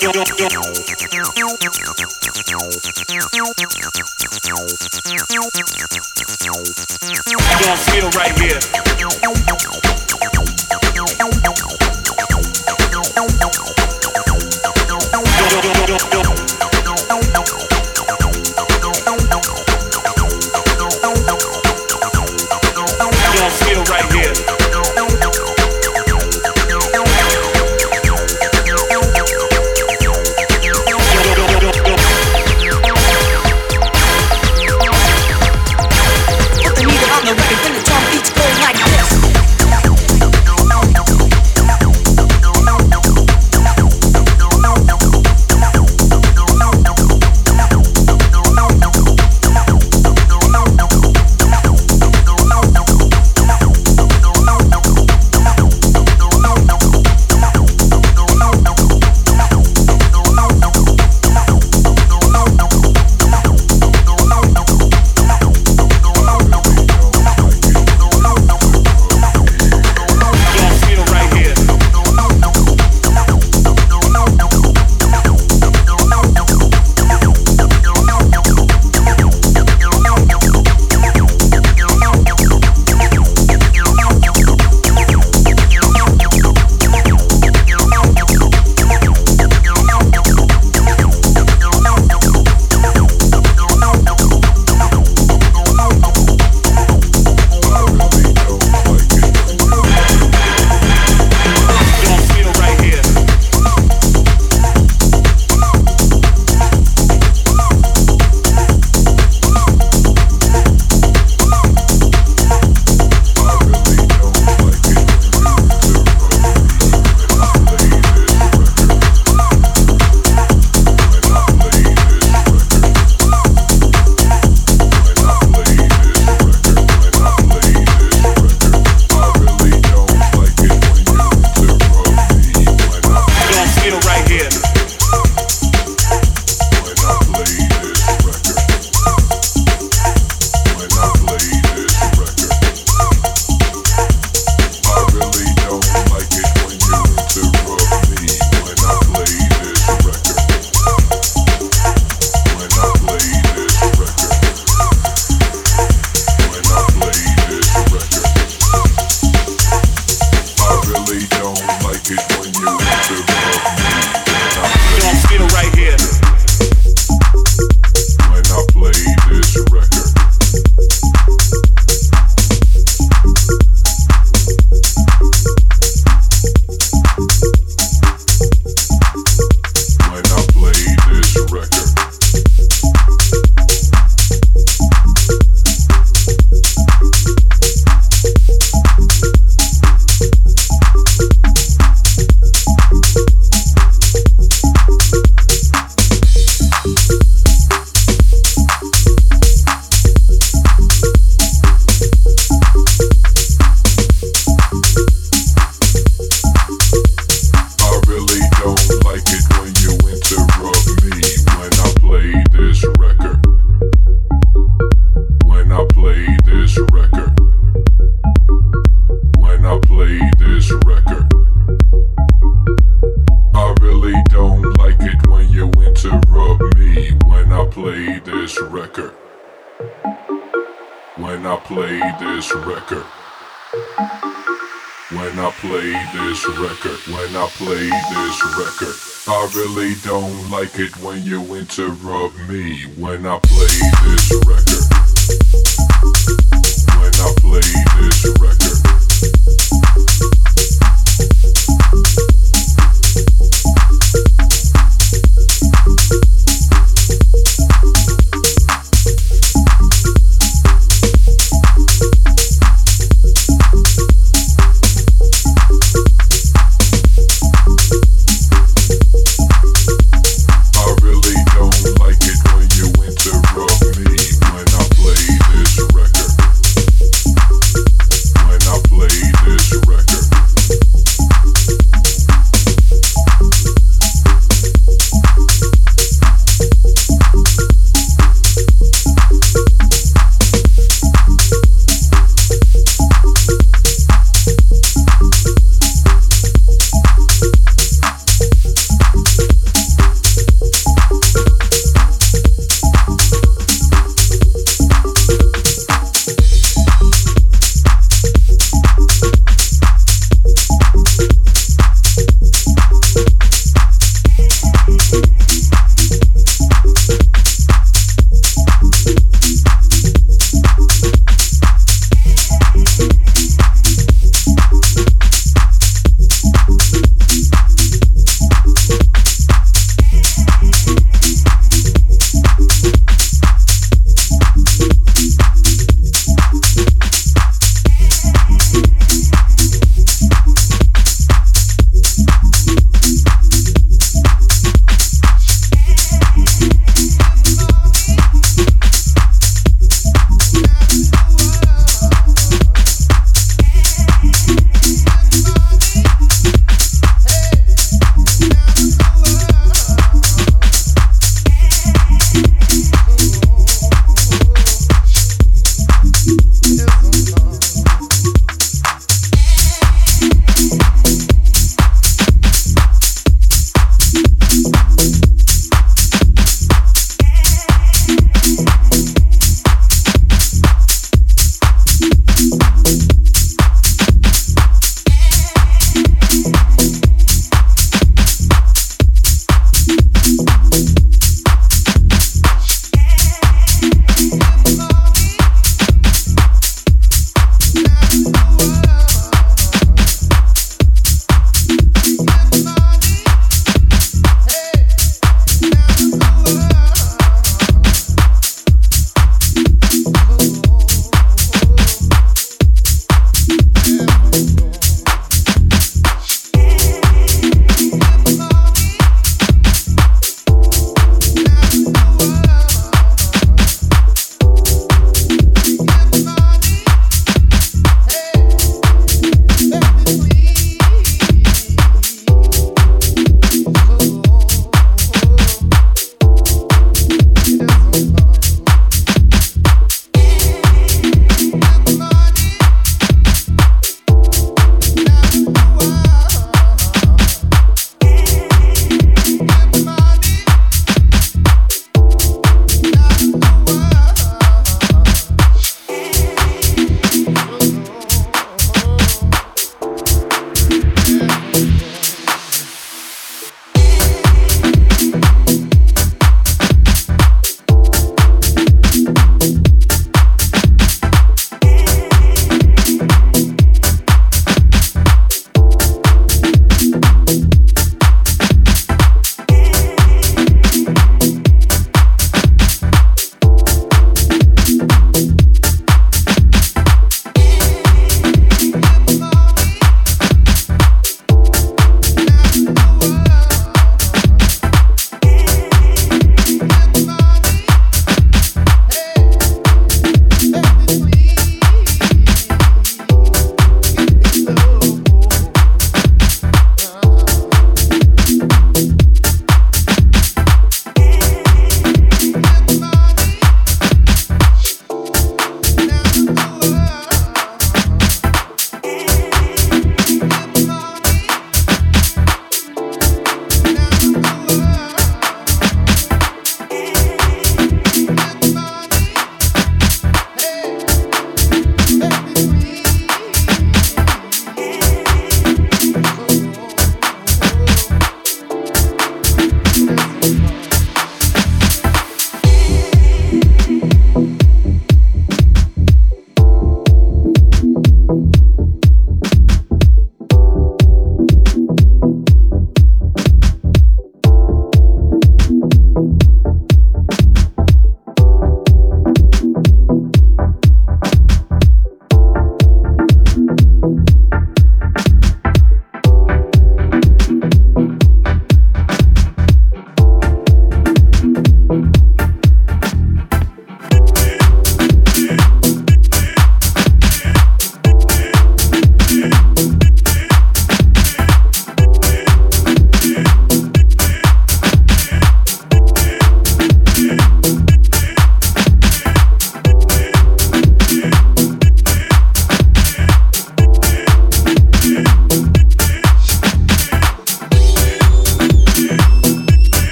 Don't feel right here.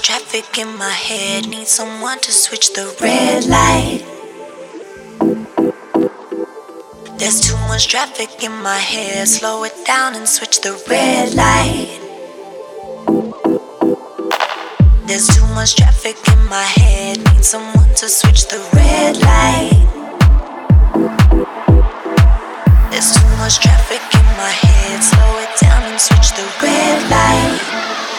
Traffic in my head. Need someone to switch the red light There's too much traffic in my head. Slow it down and switch the red light. There's too much traffic in my head. Need someone to switch the red light. Much traffic in my head. Slow it down and switch the red light.